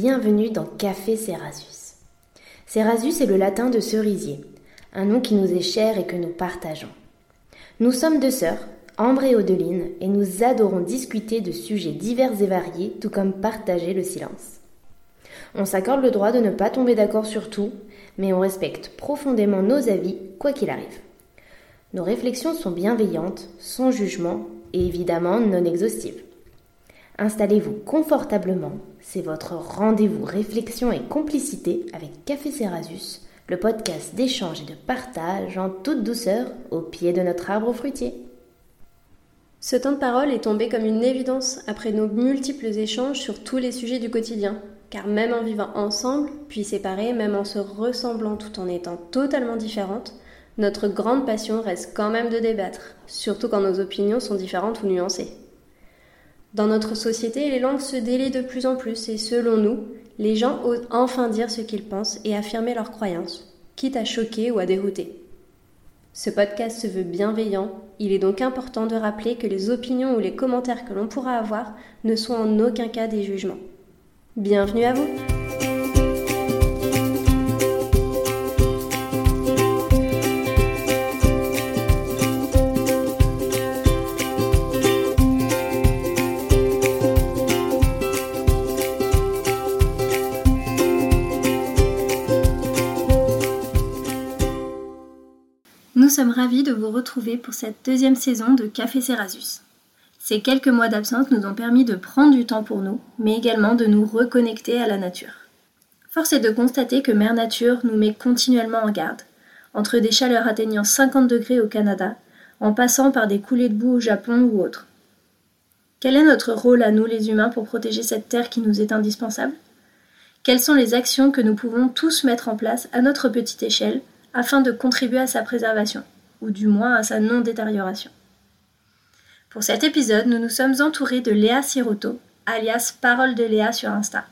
bienvenue dans Café Cerasus. Cerasus est le latin de cerisier, un nom qui nous est cher et que nous partageons. Nous sommes deux sœurs, Ambre et Odeline, et nous adorons discuter de sujets divers et variés, tout comme partager le silence. On s'accorde le droit de ne pas tomber d'accord sur tout, mais on respecte profondément nos avis, quoi qu'il arrive. Nos réflexions sont bienveillantes, sans jugement et évidemment non exhaustives. Installez-vous confortablement, c'est votre rendez-vous réflexion et complicité avec Café Cerasus, le podcast d'échange et de partage en toute douceur au pied de notre arbre fruitier. Ce temps de parole est tombé comme une évidence après nos multiples échanges sur tous les sujets du quotidien, car même en vivant ensemble, puis séparés, même en se ressemblant tout en étant totalement différentes, notre grande passion reste quand même de débattre, surtout quand nos opinions sont différentes ou nuancées. Dans notre société, les langues se délient de plus en plus et selon nous, les gens osent enfin dire ce qu'ils pensent et affirmer leurs croyances, quitte à choquer ou à dérouter. Ce podcast se veut bienveillant, il est donc important de rappeler que les opinions ou les commentaires que l'on pourra avoir ne sont en aucun cas des jugements. Bienvenue à vous sommes ravis de vous retrouver pour cette deuxième saison de Café Cerasus. Ces quelques mois d'absence nous ont permis de prendre du temps pour nous, mais également de nous reconnecter à la nature. Force est de constater que Mère Nature nous met continuellement en garde, entre des chaleurs atteignant 50 degrés au Canada, en passant par des coulées de boue au Japon ou autre. Quel est notre rôle à nous les humains pour protéger cette terre qui nous est indispensable? Quelles sont les actions que nous pouvons tous mettre en place à notre petite échelle afin de contribuer à sa préservation, ou du moins à sa non-détérioration. Pour cet épisode, nous nous sommes entourés de Léa Siroto, alias Parole de Léa sur Insta.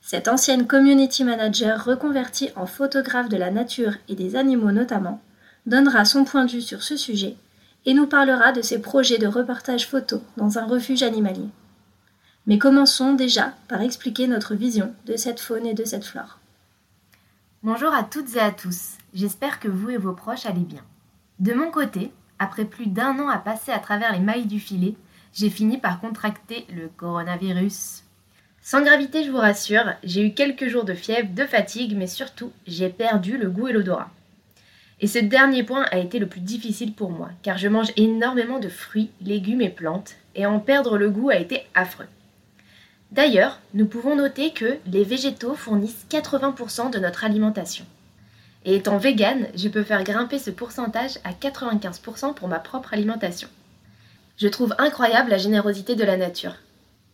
Cette ancienne community manager reconvertie en photographe de la nature et des animaux notamment, donnera son point de vue sur ce sujet et nous parlera de ses projets de reportage photo dans un refuge animalier. Mais commençons déjà par expliquer notre vision de cette faune et de cette flore. Bonjour à toutes et à tous. J'espère que vous et vos proches allez bien. De mon côté, après plus d'un an à passer à travers les mailles du filet, j'ai fini par contracter le coronavirus. Sans gravité, je vous rassure, j'ai eu quelques jours de fièvre, de fatigue, mais surtout, j'ai perdu le goût et l'odorat. Et ce dernier point a été le plus difficile pour moi, car je mange énormément de fruits, légumes et plantes, et en perdre le goût a été affreux. D'ailleurs, nous pouvons noter que les végétaux fournissent 80% de notre alimentation. Et étant végane, je peux faire grimper ce pourcentage à 95% pour ma propre alimentation. Je trouve incroyable la générosité de la nature.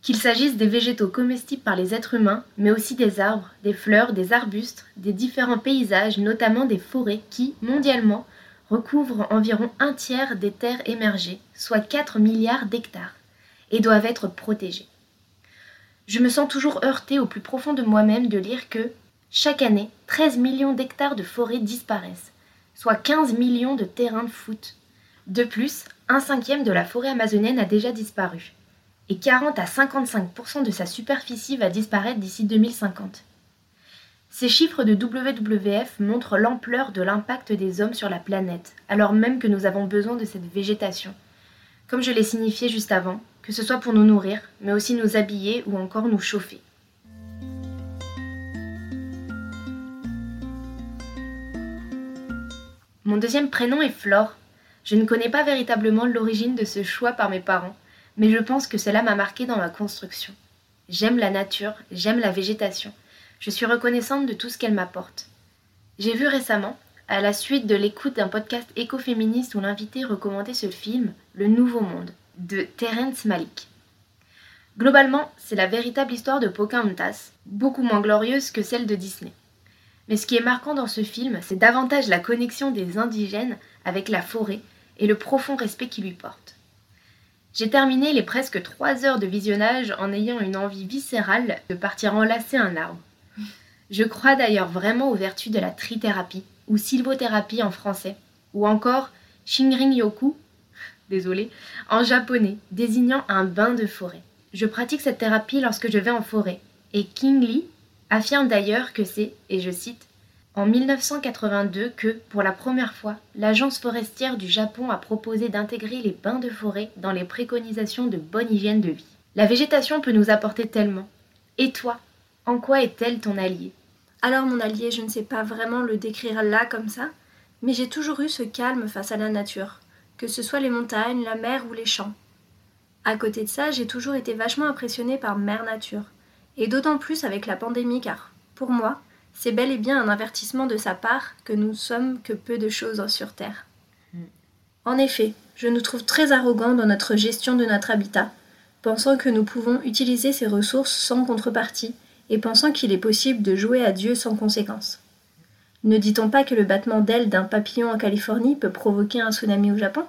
Qu'il s'agisse des végétaux comestibles par les êtres humains, mais aussi des arbres, des fleurs, des arbustes, des différents paysages, notamment des forêts qui, mondialement, recouvrent environ un tiers des terres émergées, soit 4 milliards d'hectares, et doivent être protégés. Je me sens toujours heurtée au plus profond de moi-même de lire que, chaque année, 13 millions d'hectares de forêts disparaissent, soit 15 millions de terrains de foot. De plus, un cinquième de la forêt amazonienne a déjà disparu, et 40 à 55% de sa superficie va disparaître d'ici 2050. Ces chiffres de WWF montrent l'ampleur de l'impact des hommes sur la planète, alors même que nous avons besoin de cette végétation. Comme je l'ai signifié juste avant, que ce soit pour nous nourrir, mais aussi nous habiller ou encore nous chauffer. Mon deuxième prénom est Flore. Je ne connais pas véritablement l'origine de ce choix par mes parents, mais je pense que cela m'a marqué dans ma construction. J'aime la nature, j'aime la végétation. Je suis reconnaissante de tout ce qu'elle m'apporte. J'ai vu récemment, à la suite de l'écoute d'un podcast écoféministe où l'invité recommandait ce film, Le Nouveau Monde, de Terence Malik. Globalement, c'est la véritable histoire de Pocahontas, beaucoup moins glorieuse que celle de Disney. Mais ce qui est marquant dans ce film, c'est davantage la connexion des indigènes avec la forêt et le profond respect qu'ils lui portent. J'ai terminé les presque trois heures de visionnage en ayant une envie viscérale de partir enlacer un arbre. Je crois d'ailleurs vraiment aux vertus de la trithérapie, ou sylvothérapie en français, ou encore Shinrin Yoku, désolé, en japonais, désignant un bain de forêt. Je pratique cette thérapie lorsque je vais en forêt, et King Lee, affirme d'ailleurs que c'est, et je cite, en 1982 que, pour la première fois, l'Agence forestière du Japon a proposé d'intégrer les bains de forêt dans les préconisations de bonne hygiène de vie. La végétation peut nous apporter tellement. Et toi, en quoi est-elle ton allié? Alors mon allié, je ne sais pas vraiment le décrire là comme ça, mais j'ai toujours eu ce calme face à la nature, que ce soit les montagnes, la mer ou les champs. À côté de ça, j'ai toujours été vachement impressionnée par Mère Nature, et d'autant plus avec la pandémie car, pour moi, c'est bel et bien un avertissement de sa part que nous sommes que peu de choses sur Terre. Mm. En effet, je nous trouve très arrogants dans notre gestion de notre habitat, pensant que nous pouvons utiliser ces ressources sans contrepartie et pensant qu'il est possible de jouer à Dieu sans conséquence. Ne dit-on pas que le battement d'ailes d'un papillon en Californie peut provoquer un tsunami au Japon?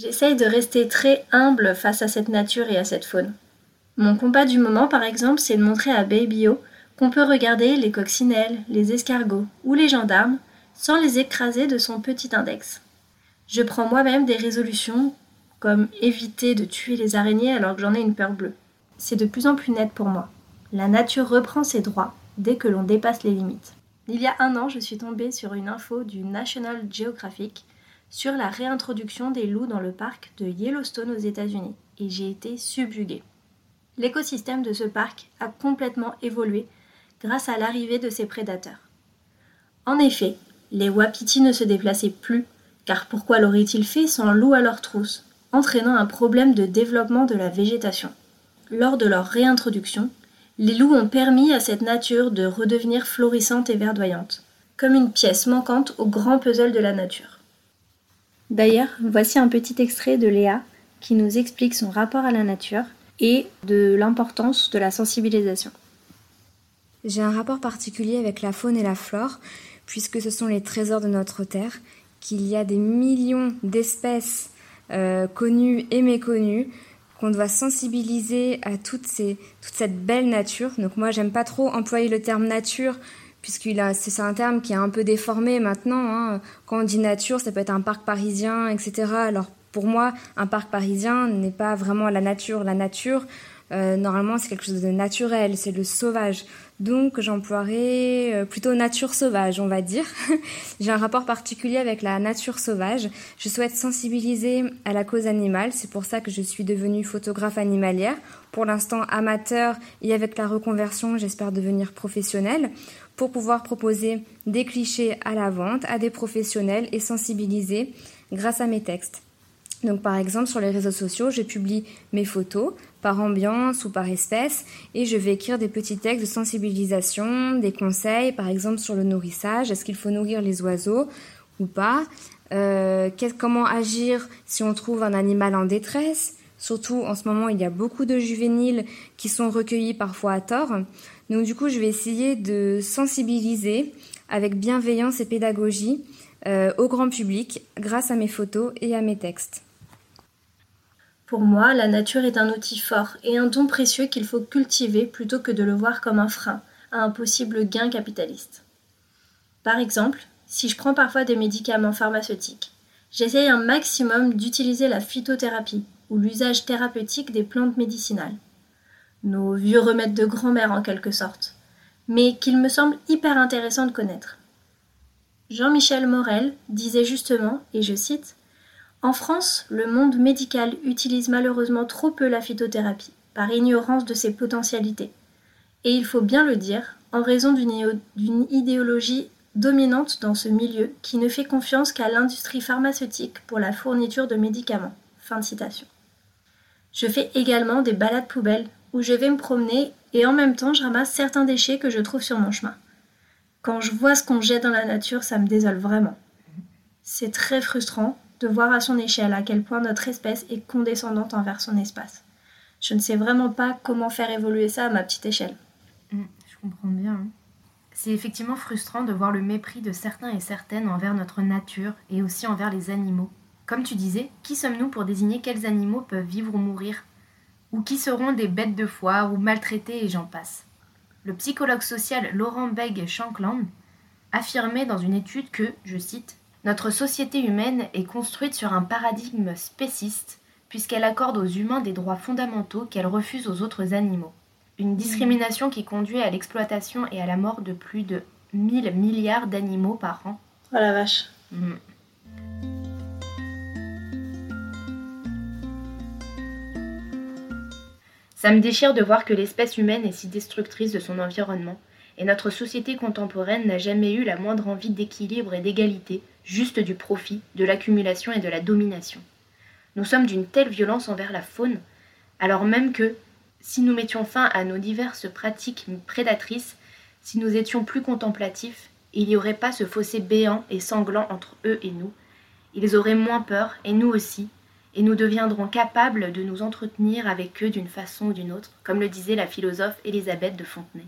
J'essaye de rester très humble face à cette nature et à cette faune. Mon combat du moment, par exemple, c'est de montrer à Babyo qu'on peut regarder les coccinelles, les escargots ou les gendarmes sans les écraser de son petit index. Je prends moi-même des résolutions comme éviter de tuer les araignées alors que j'en ai une peur bleue. C'est de plus en plus net pour moi. La nature reprend ses droits dès que l'on dépasse les limites. Il y a un an, je suis tombée sur une info du National Geographic sur la réintroduction des loups dans le parc de Yellowstone aux États-Unis et j'ai été subjuguée. L'écosystème de ce parc a complètement évolué grâce à l'arrivée de ces prédateurs. En effet, les wapitis ne se déplaçaient plus, car pourquoi l'auraient-ils fait sans loups à leur trousse, entraînant un problème de développement de la végétation? Lors de leur réintroduction, les loups ont permis à cette nature de redevenir florissante et verdoyante, comme une pièce manquante au grand puzzle de la nature. D'ailleurs, voici un petit extrait de Léa qui nous explique son rapport à la nature et de l'importance de la sensibilisation. J'ai un rapport particulier avec la faune et la flore, puisque ce sont les trésors de notre Terre, qu'il y a des millions d'espèces euh, connues et méconnues, qu'on doit sensibiliser à toute, toute cette belle nature. Donc moi, j'aime pas trop employer le terme nature, puisqu'il a, c'est un terme qui est un peu déformé maintenant. Hein. Quand on dit nature, ça peut être un parc parisien, etc. Alors pour moi, un parc parisien n'est pas vraiment la nature. La nature, euh, normalement, c'est quelque chose de naturel, c'est le sauvage. Donc j'emploierai euh, plutôt nature sauvage, on va dire. J'ai un rapport particulier avec la nature sauvage. Je souhaite sensibiliser à la cause animale, c'est pour ça que je suis devenue photographe animalière. Pour l'instant amateur et avec la reconversion, j'espère devenir professionnelle pour pouvoir proposer des clichés à la vente à des professionnels et sensibiliser grâce à mes textes. Donc par exemple sur les réseaux sociaux, je publie mes photos par ambiance ou par espèce et je vais écrire des petits textes de sensibilisation, des conseils par exemple sur le nourrissage, est-ce qu'il faut nourrir les oiseaux ou pas, euh, comment agir si on trouve un animal en détresse, surtout en ce moment il y a beaucoup de juvéniles qui sont recueillis parfois à tort. Donc du coup je vais essayer de sensibiliser avec bienveillance et pédagogie euh, au grand public grâce à mes photos et à mes textes. Pour moi, la nature est un outil fort et un don précieux qu'il faut cultiver plutôt que de le voir comme un frein à un possible gain capitaliste. Par exemple, si je prends parfois des médicaments pharmaceutiques, j'essaye un maximum d'utiliser la phytothérapie ou l'usage thérapeutique des plantes médicinales. Nos vieux remèdes de grand-mère en quelque sorte, mais qu'il me semble hyper intéressant de connaître. Jean-Michel Morel disait justement, et je cite, en France, le monde médical utilise malheureusement trop peu la phytothérapie, par ignorance de ses potentialités. Et il faut bien le dire, en raison d'une idéologie dominante dans ce milieu qui ne fait confiance qu'à l'industrie pharmaceutique pour la fourniture de médicaments. Fin de citation. Je fais également des balades poubelles où je vais me promener et en même temps je ramasse certains déchets que je trouve sur mon chemin. Quand je vois ce qu'on jette dans la nature, ça me désole vraiment. C'est très frustrant de voir à son échelle à quel point notre espèce est condescendante envers son espace. Je ne sais vraiment pas comment faire évoluer ça à ma petite échelle. Mm, je comprends bien. Hein. C'est effectivement frustrant de voir le mépris de certains et certaines envers notre nature et aussi envers les animaux. Comme tu disais, qui sommes-nous pour désigner quels animaux peuvent vivre ou mourir? Ou qui seront des bêtes de foire ou maltraités et j'en passe? Le psychologue social Laurent Beg Shankland affirmait dans une étude que, je cite, notre société humaine est construite sur un paradigme spéciste puisqu'elle accorde aux humains des droits fondamentaux qu'elle refuse aux autres animaux. Une discrimination qui conduit à l'exploitation et à la mort de plus de 1000 milliards d'animaux par an. Oh la vache. Mm. Ça me déchire de voir que l'espèce humaine est si destructrice de son environnement, et notre société contemporaine n'a jamais eu la moindre envie d'équilibre et d'égalité, juste du profit, de l'accumulation et de la domination. Nous sommes d'une telle violence envers la faune, alors même que, si nous mettions fin à nos diverses pratiques prédatrices, si nous étions plus contemplatifs, il n'y aurait pas ce fossé béant et sanglant entre eux et nous. Ils auraient moins peur, et nous aussi, et nous deviendrons capables de nous entretenir avec eux d'une façon ou d'une autre, comme le disait la philosophe Élisabeth de Fontenay.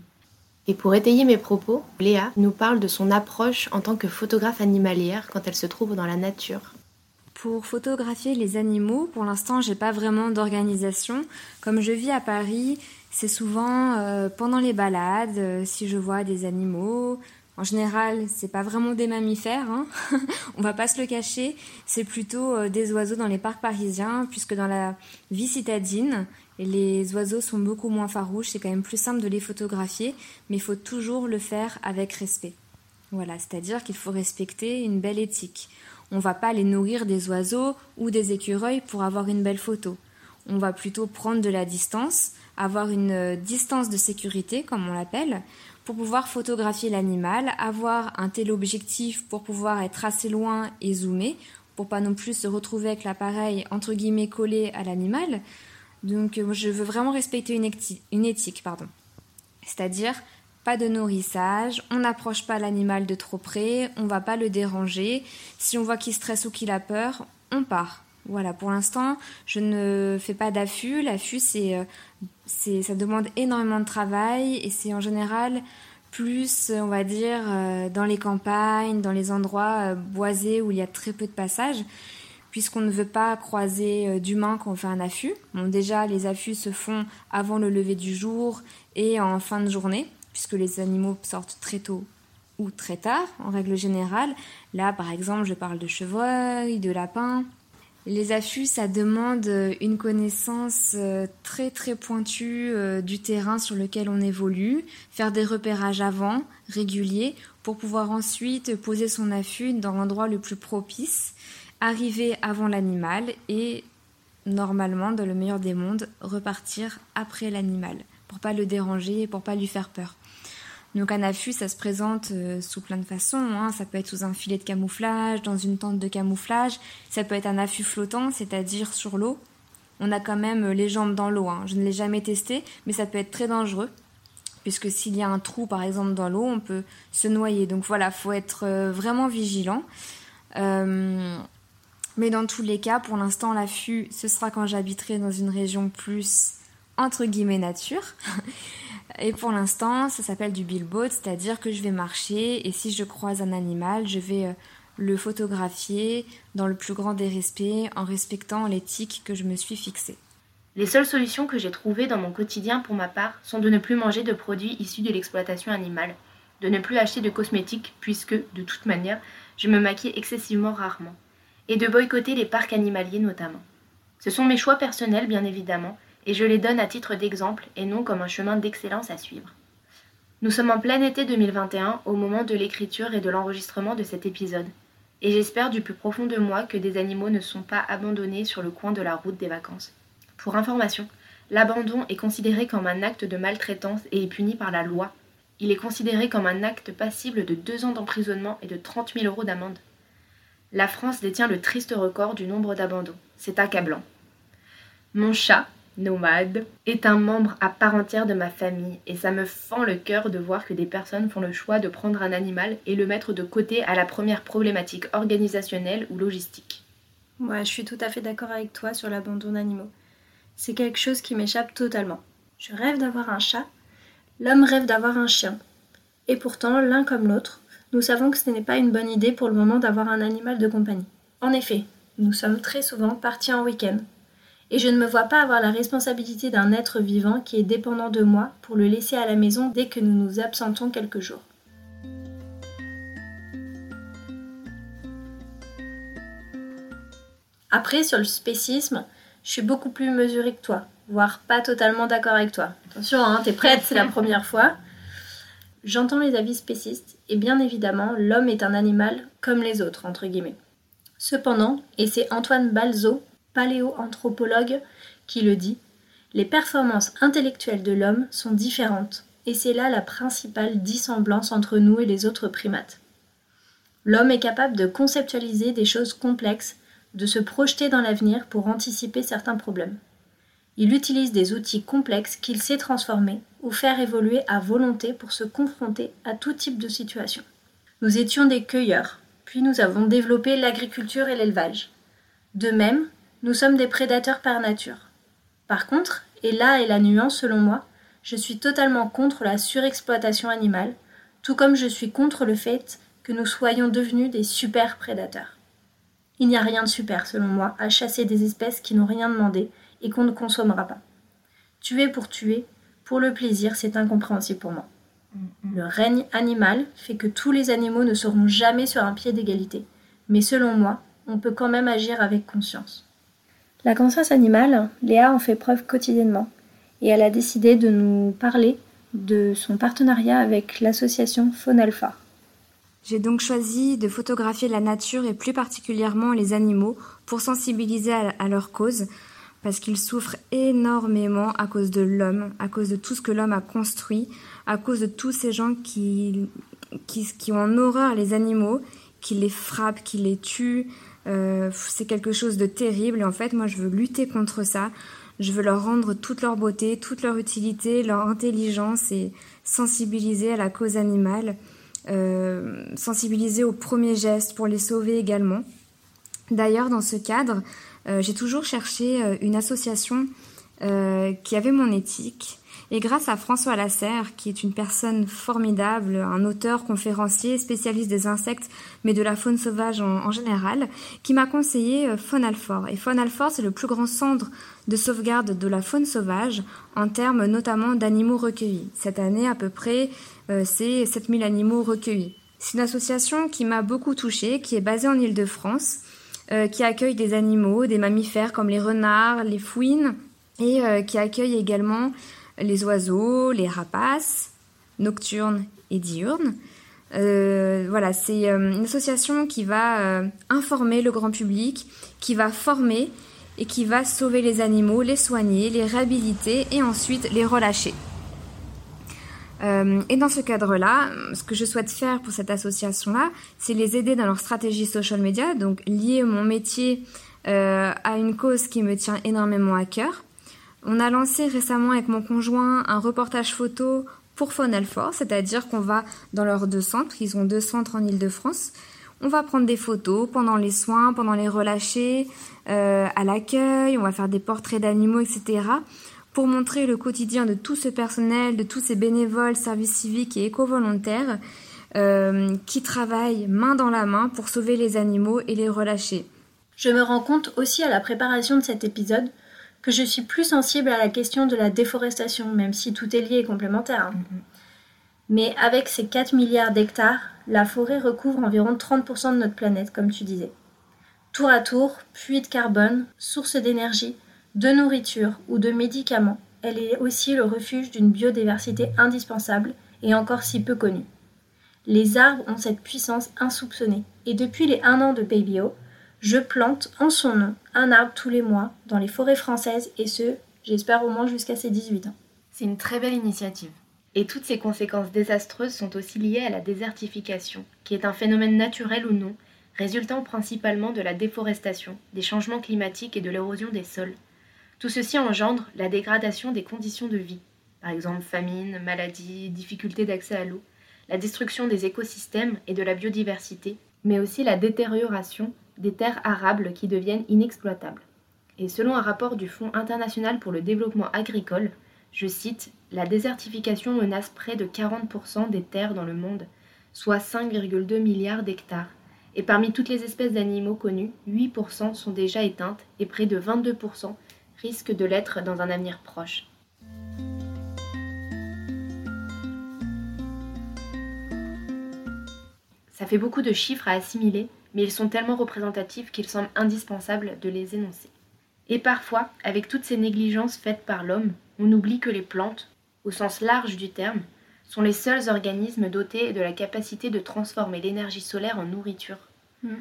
Et pour étayer mes propos, Léa nous parle de son approche en tant que photographe animalière quand elle se trouve dans la nature. Pour photographier les animaux, pour l'instant, j'ai pas vraiment d'organisation. Comme je vis à Paris, c'est souvent euh, pendant les balades, euh, si je vois des animaux, en général, c'est pas vraiment des mammifères, hein on va pas se le cacher, c'est plutôt euh, des oiseaux dans les parcs parisiens, puisque dans la vie citadine, les oiseaux sont beaucoup moins farouches, c'est quand même plus simple de les photographier, mais il faut toujours le faire avec respect. Voilà, c'est-à-dire qu'il faut respecter une belle éthique. On va pas les nourrir des oiseaux ou des écureuils pour avoir une belle photo. On va plutôt prendre de la distance, avoir une euh, distance de sécurité, comme on l'appelle, pour pouvoir photographier l'animal, avoir un tel objectif pour pouvoir être assez loin et zoomer, pour pas non plus se retrouver avec l'appareil entre guillemets collé à l'animal. Donc euh, je veux vraiment respecter une, éthique, pardon. C'est-à-dire pas de nourrissage, on n'approche pas l'animal de trop près, on va pas le déranger. Si on voit qu'il stresse ou qu'il a peur, on part. Voilà, pour l'instant, je ne fais pas d'affût. L'affût, c'est, euh, ça demande énormément de travail et c'est en général plus, on va dire, euh, dans les campagnes, dans les endroits boisés où il y a très peu de passages, puisqu'on ne veut pas croiser d'humains quand on fait un affût. Bon, déjà, les affûts se font avant le lever du jour et en fin de journée, puisque les animaux sortent très tôt ou très tard, en règle générale. Là, par exemple, je parle de chevreuils, de lapins. Les affûts, ça demande euh, une connaissance euh, très très pointue euh, du terrain sur lequel on évolue, faire des repérages avant, réguliers, pour pouvoir ensuite poser son affût dans l'endroit le plus propice, arriver avant l'animal et normalement, dans le meilleur des mondes, repartir après l'animal, pour pas le déranger et pour pas lui faire peur. Donc un affût, ça se présente euh, sous plein de façons. Hein. Ça peut être sous un filet de camouflage, dans une tente de camouflage. Ça peut être un affût flottant, c'est-à-dire sur l'eau. On a quand même euh, les jambes dans l'eau. Hein. Je ne l'ai jamais testé, mais ça peut être très dangereux. Puisque s'il y a un trou, par exemple, dans l'eau, on peut se noyer. Donc voilà, faut être euh, vraiment vigilant. Mais dans tous les cas, pour l'instant, l'affût, ce sera quand j'habiterai dans une région plus entre guillemets nature. Et pour l'instant, ça s'appelle du billboard, c'est-à-dire que je vais marcher et si je croise un animal, je vais euh, le photographier dans le plus grand des respects en respectant l'éthique que je me suis fixée. Les seules solutions que j'ai trouvées dans mon quotidien pour ma part sont de ne plus manger de produits issus de l'exploitation animale, de ne plus acheter de cosmétiques puisque, de toute manière, je me maquille excessivement rarement, et de boycotter les parcs animaliers notamment. Ce sont mes choix personnels bien évidemment, et je les donne à titre d'exemple et non comme un chemin d'excellence à suivre. Nous sommes en plein été 2021 au moment de l'écriture et de l'enregistrement de cet épisode, et j'espère du plus profond de moi que des animaux ne sont pas abandonnés sur le coin de la route des vacances. Pour information, l'abandon est considéré comme un acte de maltraitance et est puni par la loi. Il est considéré comme un acte passible de deux ans d'emprisonnement et de 30 000 euros d'amende. La France détient le triste record du nombre d'abandons. C'est accablant. Mon chat, nomade, est un membre à part entière de ma famille et ça me fend le cœur de voir que des personnes font le choix de prendre un animal et le mettre de côté à la première problématique organisationnelle ou logistique. Ouais, je suis tout à fait d'accord avec toi sur l'abandon d'animaux. C'est quelque chose qui m'échappe totalement. Je rêve d'avoir un chat, l'homme rêve d'avoir un chien. Et pourtant, l'un comme l'autre, nous savons que ce n'est pas une bonne idée pour le moment d'avoir un animal de compagnie. En effet, nous sommes très souvent partis en week-end, et je ne me vois pas avoir la responsabilité d'un être vivant qui est dépendant de moi pour le laisser à la maison dès que nous nous absentons quelques jours. Après, sur le spécisme, je suis beaucoup plus mesurée que toi, voire pas totalement d'accord avec toi. Attention, hein, t'es prête, c'est la première fois. J'entends les avis spécistes, et bien évidemment, l'homme est un animal comme les autres, entre guillemets. Cependant, et c'est Antoine Balzo, paléoanthropologue, qui le dit, les performances intellectuelles de l'homme sont différentes, et c'est là la principale dissemblance entre nous et les autres primates. L'homme est capable de conceptualiser des choses complexes, de se projeter dans l'avenir pour anticiper certains problèmes. Il utilise des outils complexes qu'il sait transformer ou faire évoluer à volonté pour se confronter à tout type de situation. Nous étions des cueilleurs, puis nous avons développé l'agriculture et l'élevage. De même, nous sommes des prédateurs par nature. Par contre, et là est la nuance selon moi, je suis totalement contre la surexploitation animale, tout comme je suis contre le fait que nous soyons devenus des super prédateurs. Il n'y a rien de super, selon moi, à chasser des espèces qui n'ont rien demandé et qu'on ne consommera pas. Tuer pour tuer, pour le plaisir, c'est incompréhensible pour moi. Le règne animal fait que tous les animaux ne seront jamais sur un pied d'égalité, mais selon moi, on peut quand même agir avec conscience. La conscience animale, Léa en fait preuve quotidiennement, et elle a décidé de nous parler de son partenariat avec l'association Faune Alpha. J'ai donc choisi de photographier la nature et plus particulièrement les animaux pour sensibiliser à leur cause, parce qu'ils souffrent énormément à cause de l'homme, à cause de tout ce que l'homme a construit, à cause de tous ces gens qui, qui, ont en horreur les animaux, qui les frappent, qui les tuent. Euh, c'est quelque chose de terrible et en fait moi je veux lutter contre ça. Je veux leur rendre toute leur beauté, toute leur utilité, leur intelligence et sensibiliser à la cause animale, euh, sensibiliser aux premiers gestes pour les sauver également. D'ailleurs, dans ce cadre, j'ai toujours cherché euh, une association euh, qui avait mon éthique. Et grâce à François Lasserre, qui est une personne formidable, un auteur, conférencier, spécialiste des insectes, mais de la faune sauvage en, général, qui m'a conseillé Faune Alfort. Et Faune Alfort, c'est le plus grand centre de sauvegarde de la faune sauvage, en termes notamment d'animaux recueillis. Cette année, à peu près, c'est 7000 animaux recueillis. C'est une association qui m'a beaucoup touchée, qui est basée en Ile-de-France, euh, qui accueille des animaux, des mammifères comme les renards, les fouines, et euh, qui accueille également les oiseaux, les rapaces, nocturnes et diurnes. Euh, voilà, c'est une association qui va informer le grand public, qui va former et qui va sauver les animaux, les soigner, les réhabiliter et ensuite les relâcher. Euh, et dans ce cadre-là, ce que je souhaite faire pour cette association-là, c'est les aider dans leur stratégie social media, donc lier mon métier euh, à une cause qui me tient énormément à cœur. On a lancé récemment avec mon conjoint un reportage photo pour Alfort, c'est-à-dire qu'on va dans leurs deux centres, ils ont deux centres en Ile-de-France. On va prendre des photos pendant les soins, pendant les relâchés, euh, à l'accueil, on va faire des portraits d'animaux, etc pour montrer le quotidien de tout ce personnel, de tous ces bénévoles, services civiques et éco-volontaires euh, qui travaillent main dans la main pour sauver les animaux et les relâcher. Je me rends compte aussi à la préparation de cet épisode que je suis plus sensible à la question de la déforestation, même si tout est lié et complémentaire. Hein. Mm-hmm. Mais avec ces 4 milliards d'hectares, la forêt recouvre environ 30% de notre planète, comme tu disais. Tour à tour, puits de carbone, source d'énergie, de nourriture ou de médicaments, elle est aussi le refuge d'une biodiversité indispensable et encore si peu connue. Les arbres ont cette puissance insoupçonnée et depuis les un an de Babyo, je plante en son nom un arbre tous les mois dans les forêts françaises et ce, j'espère au moins jusqu'à ses 18 ans. C'est une très belle initiative. Et toutes ces conséquences désastreuses sont aussi liées à la désertification, qui est un phénomène naturel ou non, résultant principalement de la déforestation, des changements climatiques et de l'érosion des sols, tout ceci engendre la dégradation des conditions de vie, par exemple famine, maladie, difficulté d'accès à l'eau, la destruction des écosystèmes et de la biodiversité, mais aussi la détérioration des terres arables qui deviennent inexploitables. Et selon un rapport du Fonds international pour le développement agricole, je cite, La désertification menace près de 40% des terres dans le monde, soit 5,2 milliards d'hectares. Et parmi toutes les espèces d'animaux connues, 8% sont déjà éteintes et près de 22% risque de l'être dans un avenir proche. Ça fait beaucoup de chiffres à assimiler, mais ils sont tellement représentatifs qu'il semble indispensable de les énoncer. Et parfois, avec toutes ces négligences faites par l'homme, on oublie que les plantes, au sens large du terme, sont les seuls organismes dotés de la capacité de transformer l'énergie solaire en nourriture. Mm.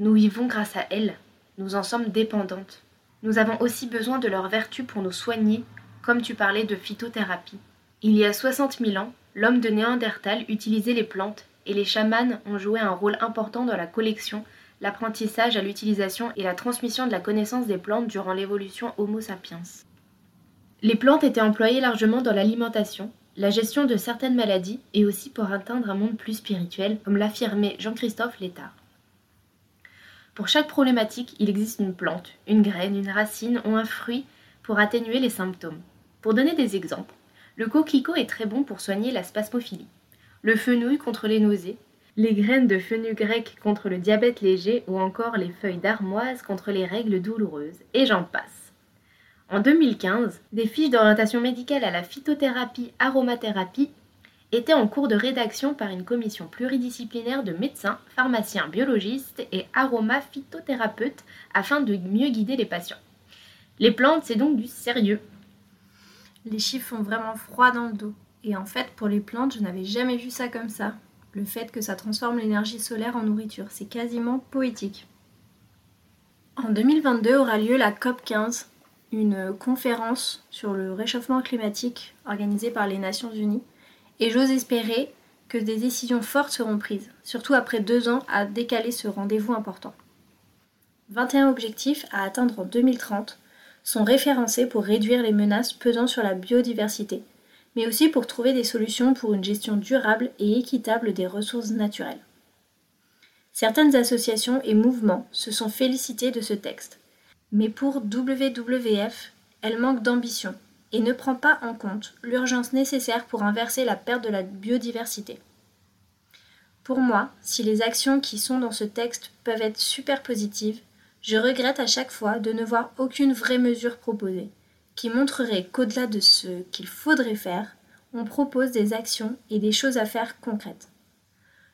Nous vivons grâce à elles, nous en sommes dépendantes. Nous avons aussi besoin de leurs vertus pour nous soigner, comme tu parlais de phytothérapie. Il y a 60 000 ans, l'homme de Néandertal utilisait les plantes et les chamans ont joué un rôle important dans la collection, l'apprentissage à l'utilisation et la transmission de la connaissance des plantes durant l'évolution Homo sapiens. Les plantes étaient employées largement dans l'alimentation, la gestion de certaines maladies et aussi pour atteindre un monde plus spirituel, comme l'affirmait Jean-Christophe Létard. Pour chaque problématique, il existe une plante, une graine, une racine ou un fruit pour atténuer les symptômes. Pour donner des exemples, le coquelicot est très bon pour soigner la spasmophilie, le fenouil contre les nausées, les graines de fenouil grec contre le diabète léger ou encore les feuilles d'armoise contre les règles douloureuses, et j'en passe. En 2015, des fiches d'orientation médicale à la phytothérapie aromathérapie étaient en cours de rédaction par une commission pluridisciplinaire de médecins, pharmaciens, biologistes et aromaphytothérapeutes afin de mieux guider les patients. Les plantes, c'est donc du sérieux. Les chiffres font vraiment froid dans le dos. Et en fait, pour les plantes, je n'avais jamais vu ça comme ça. Le fait que ça transforme l'énergie solaire en nourriture, c'est quasiment poétique. En 2022 aura lieu la COP 15, une conférence sur le réchauffement climatique organisée par les Nations Unies et j'ose espérer que des décisions fortes seront prises, surtout après deux ans à décaler ce rendez-vous important. 21 objectifs à atteindre en 2030 sont référencés pour réduire les menaces pesant sur la biodiversité, mais aussi pour trouver des solutions pour une gestion durable et équitable des ressources naturelles. Certaines associations et mouvements se sont félicités de ce texte, mais pour WWF, elle manque d'ambition et ne prend pas en compte l'urgence nécessaire pour inverser la perte de la biodiversité. Pour moi, si les actions qui sont dans ce texte peuvent être super positives, je regrette à chaque fois de ne voir aucune vraie mesure proposée, qui montrerait qu'au-delà de ce qu'il faudrait faire, on propose des actions et des choses à faire concrètes.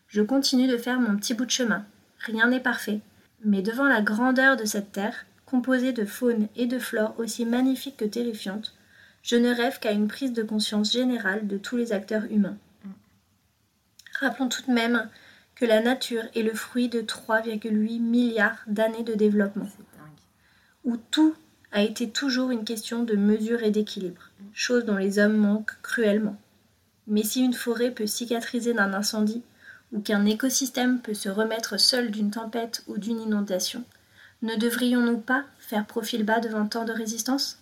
Je continue de faire mon petit bout de chemin. Rien n'est parfait, mais devant la grandeur de cette terre, composée de faune et de flore aussi magnifiques que terrifiantes, je ne rêve qu'à une prise de conscience générale de tous les acteurs humains. Rappelons tout de même que la nature est le fruit de 3,8 milliards d'années de développement, où tout a été toujours une question de mesure et d'équilibre, chose dont les hommes manquent cruellement. Mais si une forêt peut cicatriser d'un incendie, ou qu'un écosystème peut se remettre seul d'une tempête ou d'une inondation, ne devrions-nous pas faire profil bas devant tant de résistance?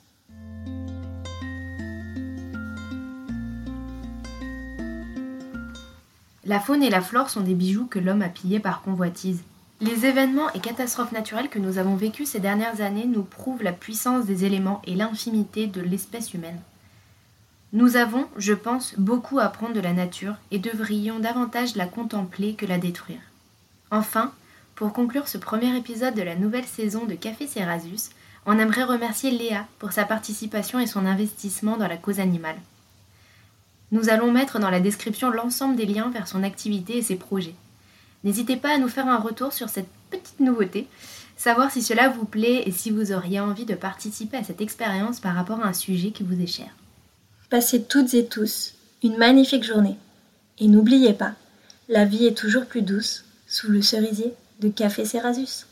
La faune et la flore sont des bijoux que l'homme a pillés par convoitise. Les événements et catastrophes naturelles que nous avons vécus ces dernières années nous prouvent la puissance des éléments et l'infimité de l'espèce humaine. Nous avons, je pense, beaucoup à apprendre de la nature et devrions davantage la contempler que la détruire. Enfin, pour conclure ce premier épisode de la nouvelle saison de Café Cerasus, on aimerait remercier Léa pour sa participation et son investissement dans la cause animale. Nous allons mettre dans la description l'ensemble des liens vers son activité et ses projets. N'hésitez pas à nous faire un retour sur cette petite nouveauté, savoir si cela vous plaît et si vous auriez envie de participer à cette expérience par rapport à un sujet qui vous est cher. Passez toutes et tous une magnifique journée. Et n'oubliez pas, la vie est toujours plus douce sous le cerisier de Café Cerasus.